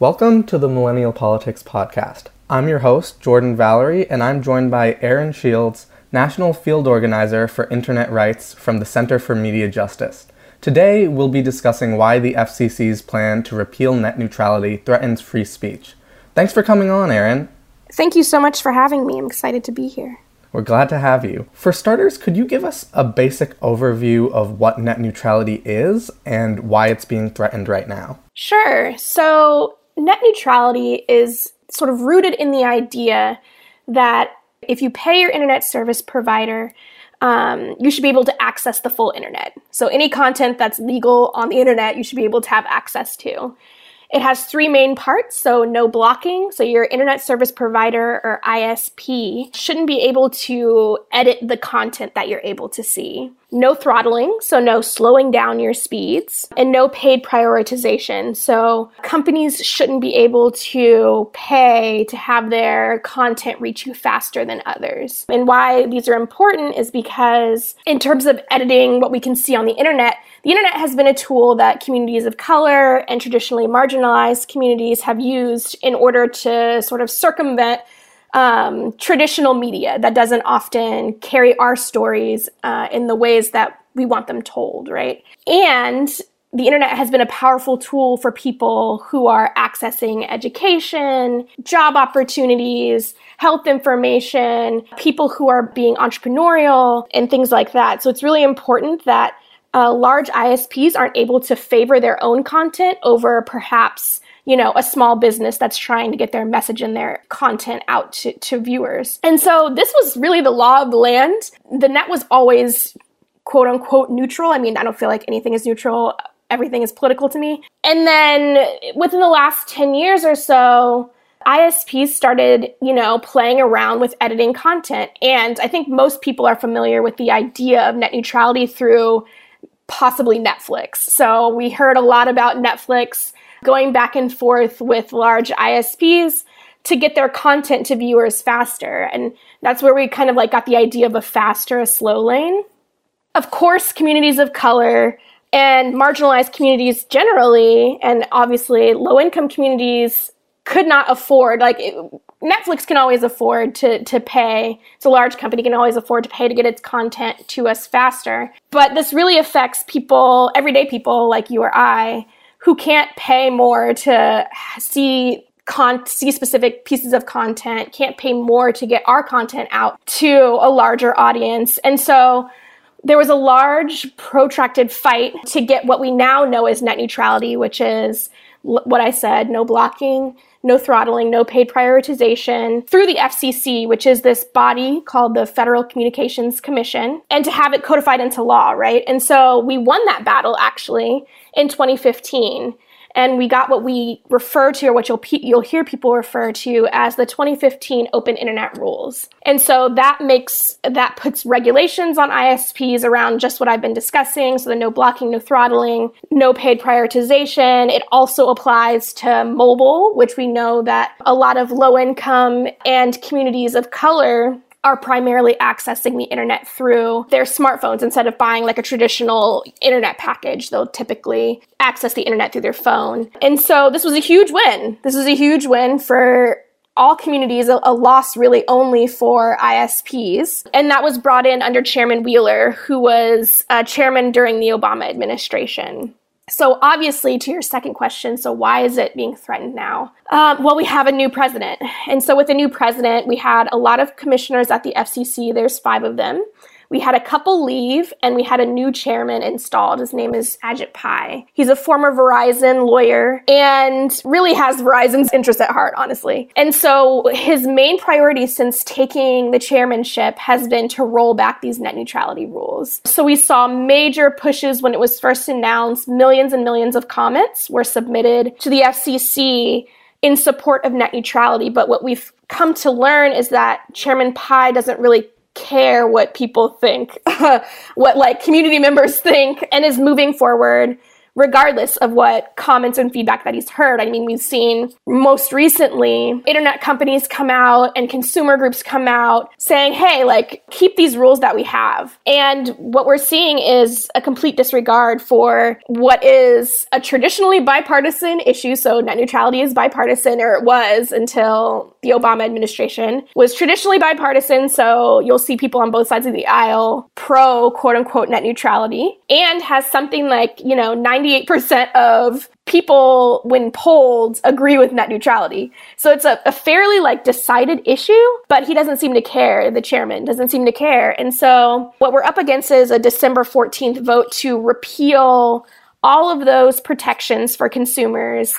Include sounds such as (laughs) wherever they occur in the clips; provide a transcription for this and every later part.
Welcome to the Millennial Politics Podcast. I'm your host, Jordan Valerie, and I'm joined by Erin Shields, National Field Organizer for Internet Rights from the Center for Media Justice. Today, we'll be discussing why the FCC's plan to repeal net neutrality threatens free speech. Thanks for coming on, Erin. Thank you so much for having me. I'm excited to be here. We're glad to have you. For starters, could you give us a basic overview of what net neutrality is and why it's being threatened right now? Sure. So, net neutrality is sort of rooted in the idea that if you pay your internet service provider, um, you should be able to access the full internet. So, any content that's legal on the internet, you should be able to have access to. It has three main parts. So, no blocking. So, your internet service provider or ISP shouldn't be able to edit the content that you're able to see. No throttling, so no slowing down your speeds, and no paid prioritization. So, companies shouldn't be able to pay to have their content reach you faster than others. And why these are important is because, in terms of editing what we can see on the internet, the internet has been a tool that communities of color and traditionally marginalized communities have used in order to sort of circumvent um, traditional media that doesn't often carry our stories uh, in the ways that we want them told, right? And the internet has been a powerful tool for people who are accessing education, job opportunities, health information, people who are being entrepreneurial, and things like that. So it's really important that uh, large ISPs aren't able to favor their own content over perhaps you know a small business that's trying to get their message and their content out to, to viewers. And so this was really the law of the land. The net was always quote unquote neutral. I mean i don't feel like anything is neutral. Everything is political to me. And then within the last 10 years or so ISPs started, you know, playing around with editing content. And I think most people are familiar with the idea of net neutrality through possibly Netflix. So we heard a lot about Netflix going back and forth with large ISPs to get their content to viewers faster. And that's where we kind of like got the idea of a faster, a slow lane. Of course, communities of color and marginalized communities generally, and obviously low income communities could not afford like it, Netflix can always afford to to pay. It's a large company can always afford to pay to get its content to us faster. But this really affects people, everyday people like you or I, who can't pay more to see Con- see specific pieces of content, can't pay more to get our content out to a larger audience. And so there was a large, protracted fight to get what we now know as net neutrality, which is what I said no blocking, no throttling, no paid prioritization through the FCC, which is this body called the Federal Communications Commission, and to have it codified into law, right? And so we won that battle actually in 2015 and we got what we refer to or what you'll you'll hear people refer to as the 2015 open internet rules. And so that makes that puts regulations on isps around just what i've been discussing. So the no blocking no throttling no paid prioritization. It also applies to mobile which we know that a lot of low income and communities of color are primarily accessing the internet through their smartphones instead of buying like a traditional internet package. They'll typically access the internet through their phone. And so this was a huge win. This was a huge win for all communities, a, a, loss really only for ISPs. And that was brought in under Chairman Wheeler, who was uh, chairman during the Obama administration. So, obviously, to your second question, so why is it being threatened now? Um, well, we have a new president. And so, with a new president, we had a lot of commissioners at the FCC, there's five of them. We had a couple leave and we had a new chairman installed. His name is Ajit Pai. He's a former Verizon lawyer and really has Verizon's interest at heart, honestly. And so his main priority since taking the chairmanship has been to roll back these net neutrality rules. So we saw major pushes when it was first announced. Millions and millions of comments were submitted to the FCC in support of net neutrality. But what we've come to learn is that Chairman Pai doesn't really care what people think, (laughs) what like community members think, and is moving forward regardless of what comments and feedback that he's heard. I mean, we've seen most recently internet companies come out and consumer groups come out saying, hey, like, keep these rules that we have. And what we're seeing is a complete disregard for what is a traditionally bipartisan issue. So net neutrality is bipartisan, or it was until the Obama administration was traditionally bipartisan. So you'll see people on both sides of the aisle pro quote unquote net neutrality and has something like, you know, 98% of people when polled agree with net neutrality. So it's a, a, fairly like decided issue, but he doesn't seem to care. The chairman doesn't seem to care. And so what we're up against is a December 14th vote to repeal all of those protections for consumers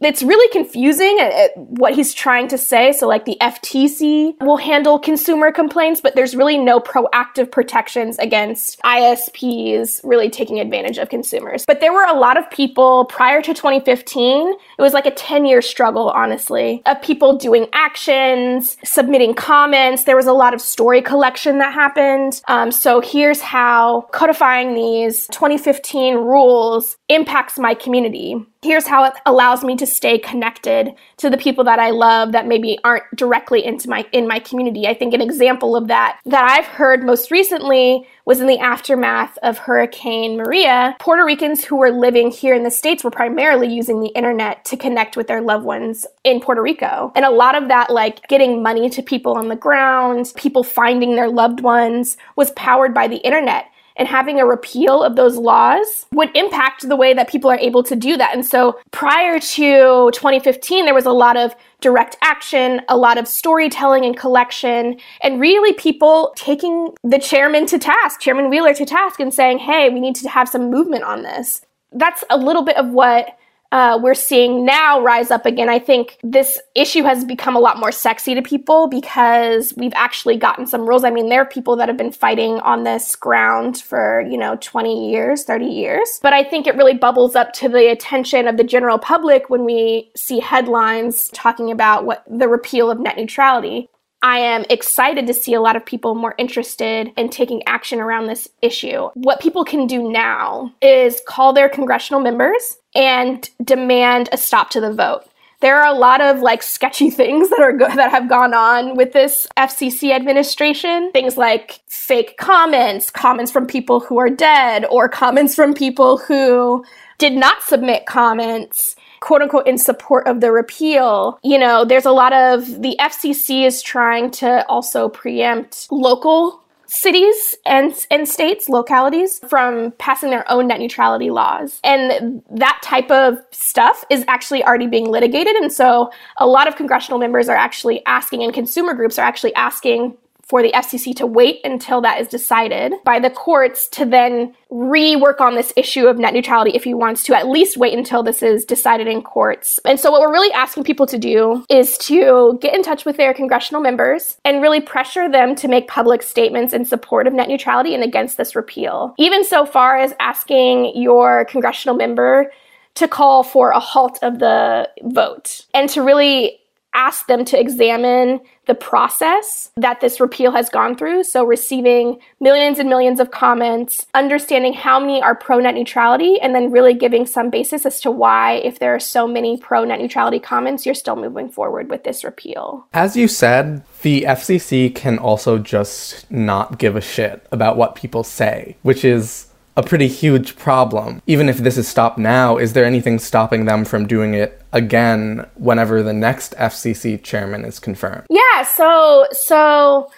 it's really confusing at, at what he's trying to say. So, like the FTC will handle consumer complaints, but there's really no proactive protections against ISPs really taking advantage of consumers. But there were a lot of people prior to 2015. It was like a 10 year struggle, honestly, of people doing actions, submitting comments. There was a lot of story collection that happened. Um, so, here's how codifying these 2015 rules impacts my community here's how it allows me to stay connected to the people that I love that maybe aren't directly into my in my community. I think an example of that that I've heard most recently was in the aftermath of Hurricane Maria. Puerto Ricans who were living here in the states were primarily using the internet to connect with their loved ones in Puerto Rico. And a lot of that like getting money to people on the ground, people finding their loved ones was powered by the internet and having a repeal of those laws would impact the way that people are able to do that. And so prior to 2015, there was a lot of direct action, a lot of storytelling and collection, and really people taking the chairman to task, Chairman Wheeler to task, and saying, hey, we need to have some movement on this. That's a little bit of what uh, we're seeing now rise up again. I think this issue has become a lot more sexy to people because we've actually gotten some rules. I mean, there are people that have been fighting on this ground for, you know, 20 years, 30 years. But I think it really bubbles up to the attention of the general public when we see headlines talking about what the repeal of net neutrality. I am excited to see a lot of people more interested in taking action around this issue. What people can do now is call their congressional members and demand a stop to the vote. There are a lot of like sketchy (laughs) things that are go- that have gone on with this FCC administration. Things like fake comments, comments from people who are dead, or comments from people who did not submit comments quote unquote in support of the repeal, you know, there's a lot of the FCC is trying to also preempt local cities and and states localities from passing their own net neutrality laws. And that type of stuff is actually already being litigated. And so a lot of congressional members are actually asking and consumer groups are actually asking for the FCC to wait until that is decided by the courts to then rework on this issue of net neutrality if he wants to at least wait until this is decided in courts. And so what we're really asking people to do is to get in touch with their congressional members and really pressure them to make public statements in support of net neutrality and against this repeal. Even so far as asking your congressional member to call for a halt of the vote and to really ask them to examine the process that this repeal has gone through. So, receiving millions and millions of comments, understanding how many are pro net neutrality, and then really giving some basis as to why, if there are so many pro net neutrality comments, you're still moving forward with this repeal. As you said, the FCC can also just not give a shit about what people say, which is a pretty huge problem. Even if this is stopped now, is there anything stopping them from doing it again whenever the next FCC chairman is confirmed? Yeah, so so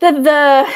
the the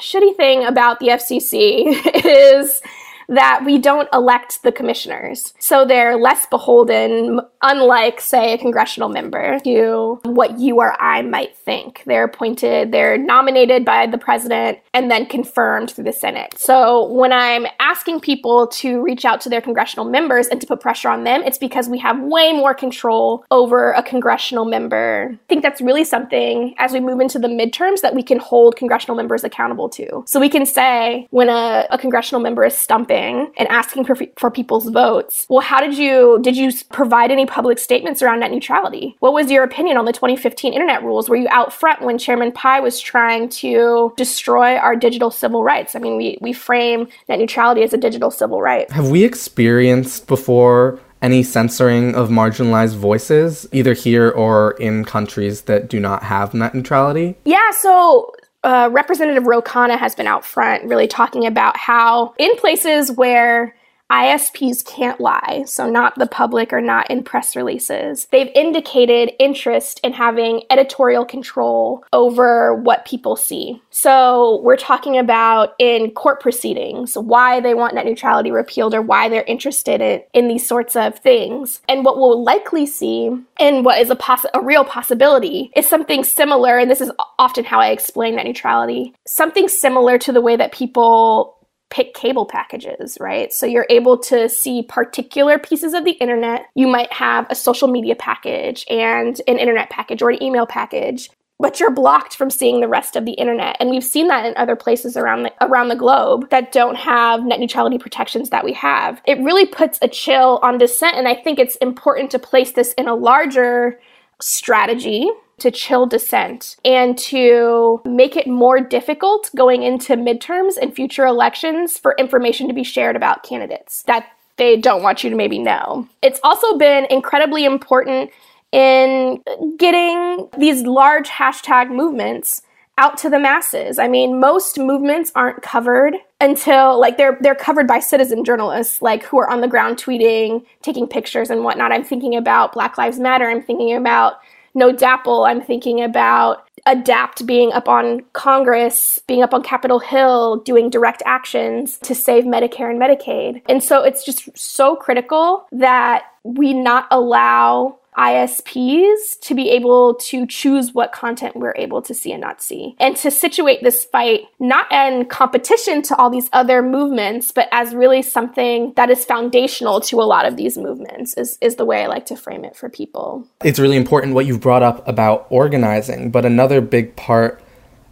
shitty thing about the FCC (laughs) is that we don't elect the commissioners. So they're less beholden, unlike, say, a congressional member, to what you or I might think. They're appointed, they're nominated by the president and then confirmed through the Senate. So when I'm asking people to reach out to their congressional members and to put pressure on them, it's because we have way more control over a congressional member. I think that's really something as we move into the midterms that we can hold congressional members accountable to. So we can say when a, a congressional member is stumping, voting and asking for, for people's votes. Well, how did you did you provide any public statements around net neutrality? What was your opinion on the 2015 internet rules? Were you out front when Chairman Pai was trying to destroy our digital civil rights? I mean, we we frame net neutrality as a digital civil right. Have we experienced before any censoring of marginalized voices, either here or in countries that do not have net neutrality? Yeah, so uh, Representative Ro Khanna has been out front really talking about how in places where ISPs can't lie, so not the public or not in press releases. They've indicated interest in having editorial control over what people see. So we're talking about in court proceedings why they want net neutrality repealed or why they're interested in, in these sorts of things. And what we'll likely see, and what is a, poss- a real possibility, is something similar, and this is often how I explain net neutrality, something similar to the way that people pick cable packages, right? So you're able to see particular pieces of the internet. You might have a social media package and an internet package or an email package, but you're blocked from seeing the rest of the internet. And we've seen that in other places around the, around the globe that don't have net neutrality protections that we have. It really puts a chill on dissent and I think it's important to place this in a larger strategy to chill dissent and to make it more difficult going into midterms and future elections for information to be shared about candidates that they don't want you to maybe know. It's also been incredibly important in getting these large hashtag movements out to the masses. I mean, most movements aren't covered until like they're they're covered by citizen journalists, like who are on the ground tweeting, taking pictures and whatnot. I'm thinking about Black Lives Matter. I'm thinking about No DAPL, I'm thinking about Adapt being up on Congress, being up on Capitol Hill, doing direct actions to save Medicare and Medicaid. And so it's just so critical that we not allow ISPs to be able to choose what content we're able to see and not see. And to situate this fight not in competition to all these other movements, but as really something that is foundational to a lot of these movements is, is the way I like to frame it for people. It's really important what you've brought up about organizing, but another big part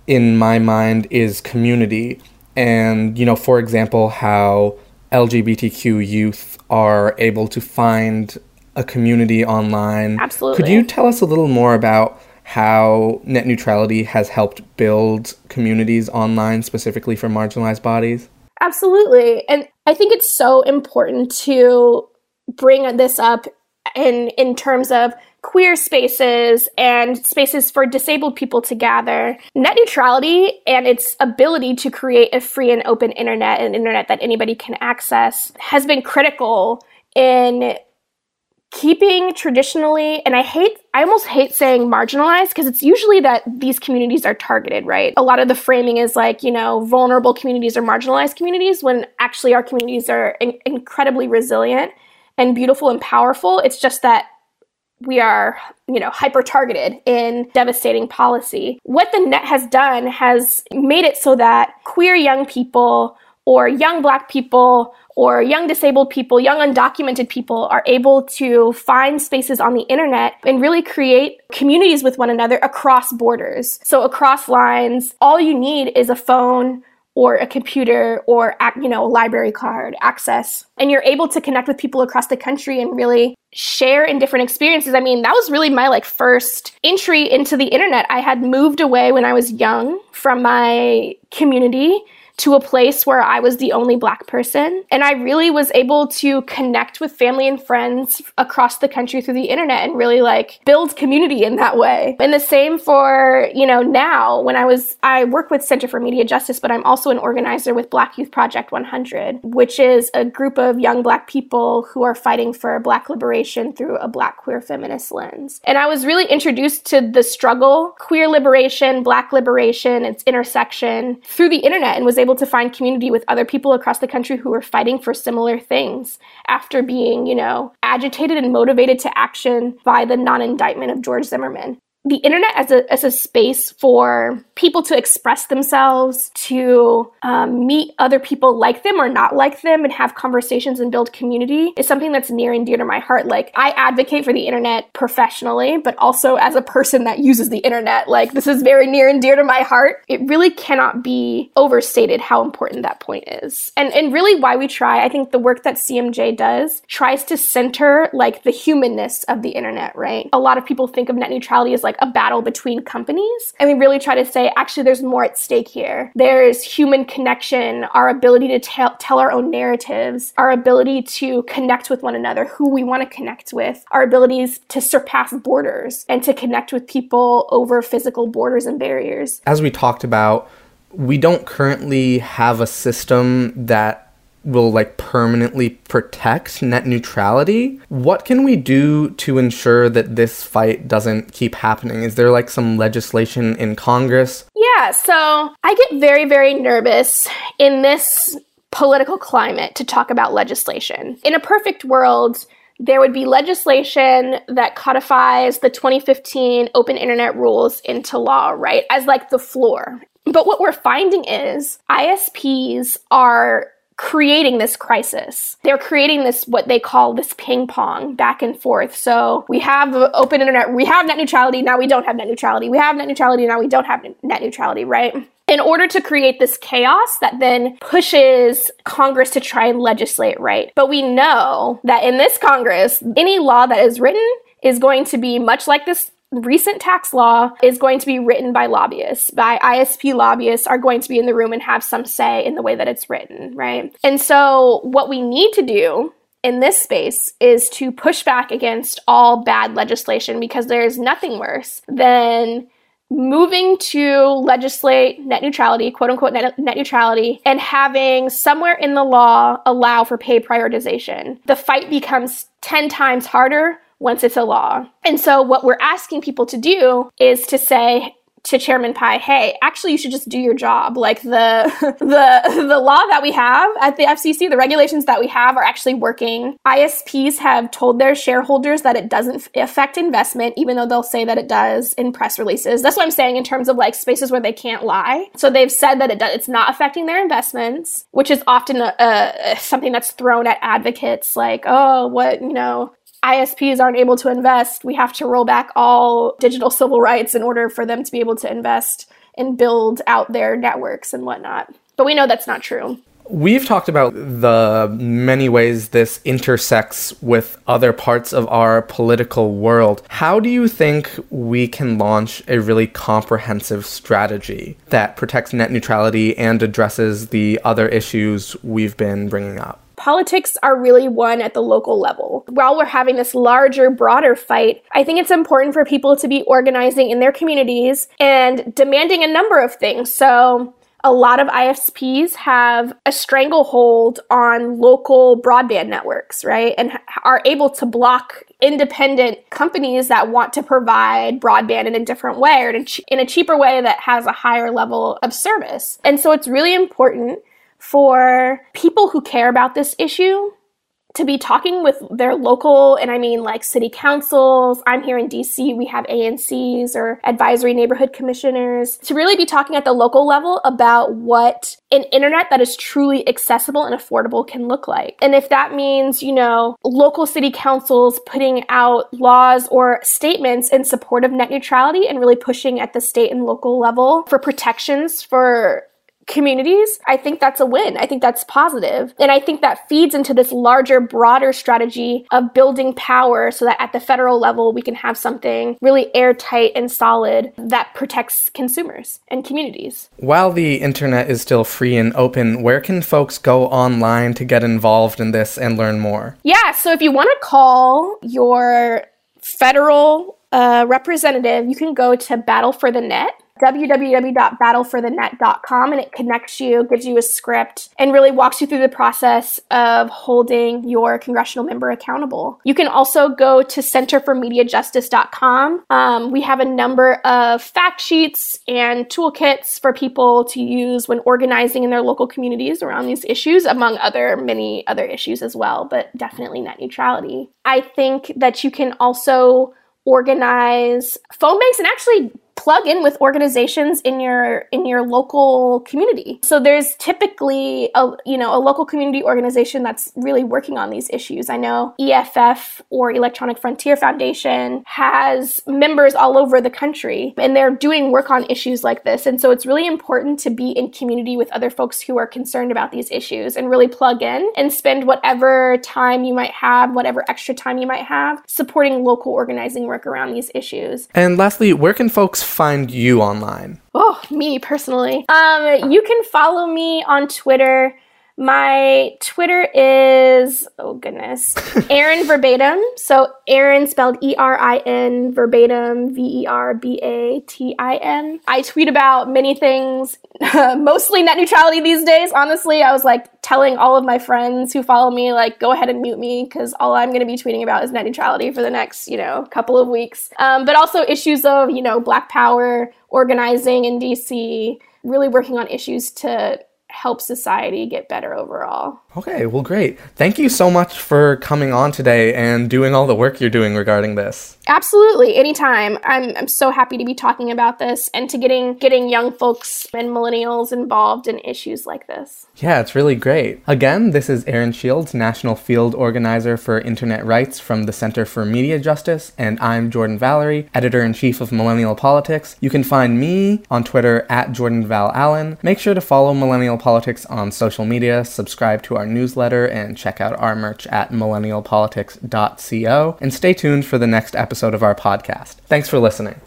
in my mind is community. And, you know, for example, how LGBTQ youth are able to find a community online. Absolutely. Could you tell us a little more about how net neutrality has helped build communities online specifically for marginalized bodies? Absolutely. And I think it's so important to bring this up in in terms of queer spaces and spaces for disabled people to gather. Net neutrality and its ability to create a free and open internet, an internet that anybody can access, has been critical in keeping traditionally and i hate i almost hate saying marginalized because it's usually that these communities are targeted right? A lot of the framing is like you know vulnerable communities or marginalized communities when actually our communities are in- incredibly resilient and beautiful and powerful. It's just that we are you know hyper targeted in devastating policy. What the net has done has made it so that queer young people or young black people or young disabled people, young undocumented people are able to find spaces on the internet and really create communities with one another across borders. So across lines, all you need is a phone or a computer or you know a library card access. And you're able to connect with people across the country and really share in different experiences. I mean that was really my like first entry into the internet. I had moved away when i was young from my community to a place where I was the only black person. And I really was able to connect with family and friends across the country through the internet and really like build community in that way. And the same for, you know, now when I was, I work with Center for Media Justice, but I'm also an organizer with Black Youth Project 100, which is a group of young black people who are fighting for black liberation through a black queer feminist lens. And I was really introduced to the struggle, queer liberation, black liberation, its intersection through the internet and was able able to find community with other people across the country who were fighting for similar things after being, you know, agitated and motivated to action by the non indictment of George Zimmerman. The internet as a, as a space for people to express themselves, to um, meet other people like them or not like them, and have conversations and build community is something that's near and dear to my heart. Like, I advocate for the internet professionally, but also as a person that uses the internet. Like, this is very near and dear to my heart. It really cannot be overstated how important that point is. And, and really, why we try, I think the work that CMJ does tries to center like the humanness of the internet, right? A lot of people think of net neutrality as like like a battle between companies. And we really try to say, actually, there's more at stake here. There's human connection, our ability to tell, tell our own narratives, our ability to connect with one another, who we want to connect with, our abilities to surpass borders and to connect with people over physical borders and barriers. As we talked about, we don't currently have a system that will like permanently protect net neutrality. What can we do to ensure that this fight doesn't keep happening? Is there like some legislation in Congress? Yeah, so I get very, very nervous in this political climate to talk about legislation. In a perfect world, there would be legislation that codifies the 2015 open internet rules into law, right? As like the floor. But what we're finding is ISPs are creating this crisis. They're creating this, what they call this ping pong back and forth. So we have open internet, we have net neutrality, now we don't have net neutrality. We have net neutrality, now we don't have net neutrality, right? In order to create this chaos that then pushes Congress to try and legislate right. But we know that in this Congress, any law that is written is going to be much like this recent tax law is going to be written by lobbyists, by ISP lobbyists are going to be in the room and have some say in the way that it's written, right? And so what we need to do in this space is to push back against all bad legislation because there's nothing worse than moving to legislate net neutrality, quote unquote net, net, neutrality, and having somewhere in the law allow for pay prioritization. The fight becomes 10 times harder once it's a law. And so what we're asking people to do is to say, to Chairman Pai, hey, actually you should just do your job. Like the (laughs) the the law that we have at the FCC, the regulations that we have are actually working. ISPs have told their shareholders that it doesn't affect investment, even though they'll say that it does in press releases. That's what I'm saying in terms of like spaces where they can't lie. So they've said that it does, it's not affecting their investments, which is often a, a, something that's thrown at advocates like, oh, what you know, ISPs aren't able to invest, we have to roll back all digital civil rights in order for them to be able to invest and build out their networks and whatnot. But we know that's not true. We've talked about the many ways this intersects with other parts of our political world. How do you think we can launch a really comprehensive strategy that protects net neutrality and addresses the other issues we've been bringing up? Politics are really won at the local level. While we're having this larger, broader fight, I think it's important for people to be organizing in their communities and demanding a number of things. So, a lot of ISPs have a stranglehold on local broadband networks, right? And are able to block independent companies that want to provide broadband in a different way or in a cheaper way that has a higher level of service. And so it's really important for people who care about this issue to be talking with their local, and I mean like city councils. I'm here in DC, we have ANCs or advisory neighborhood commissioners to really be talking at the local level about what an internet that is truly accessible and affordable can look like. And if that means, you know, local city councils putting out laws or statements in support of net neutrality and really pushing at the state and local level for protections for communities, I think that's a win. I think that's positive. And I think that feeds into this larger, broader strategy of building power so that at the federal level, we can have something really airtight and solid that protects consumers and communities. While the internet is still free and open, where can folks go online to get involved in this and learn more? Yeah, so if you want to call your federal uh, representative, you can go to Battle for the Net www.battleforthenet.com and it connects you, gives you a script, and really walks you through the process of holding your congressional member accountable. You can also go to centerformediajustice.com. Um, we have a number of fact sheets and toolkits for people to use when organizing in their local communities around these issues, among other many other issues as well, but definitely net neutrality. I think that you can also organize phone banks and actually plug in with organizations in your in your local community. So there's typically a you know a local community organization that's really working on these issues. I know EFF or Electronic Frontier Foundation has members all over the country and they're doing work on issues like this. And so it's really important to be in community with other folks who are concerned about these issues and really plug in and spend whatever time you might have, whatever extra time you might have supporting local organizing work around these issues. And lastly, where can folks find you online? Oh, me personally. Um, you can follow me on Twitter. My Twitter is, oh goodness, (laughs) Erin Verbatim. So Erin spelled E R I N verbatim, V E R B A T I N. I tweet about many things, (laughs) mostly net neutrality these days. Honestly, I was like telling all of my friends who follow me, like, go ahead and mute me because all I'm going to be tweeting about is net neutrality for the next, you know, couple of weeks. Um, but also issues of, you know, Black Power, organizing in DC, really working on issues to help society get better overall. Okay, well, great. Thank you so much for coming on today and doing all the work you're doing regarding this. Absolutely, anytime. I'm, I'm so happy to be talking about this and to getting getting young folks and millennials involved in issues like this. Yeah, it's really great. Again, this is Erin Shields, National Field Organizer for Internet Rights from the Center for Media Justice, and I'm Jordan Valerie, Editor in Chief of Millennial Politics. You can find me on Twitter at Jordan Val Allen. Make sure to follow Millennial Politics on social media, subscribe to our newsletter, and check out our merch at millennialpolitics.co. And stay tuned for the next episode of our podcast. Thanks for listening.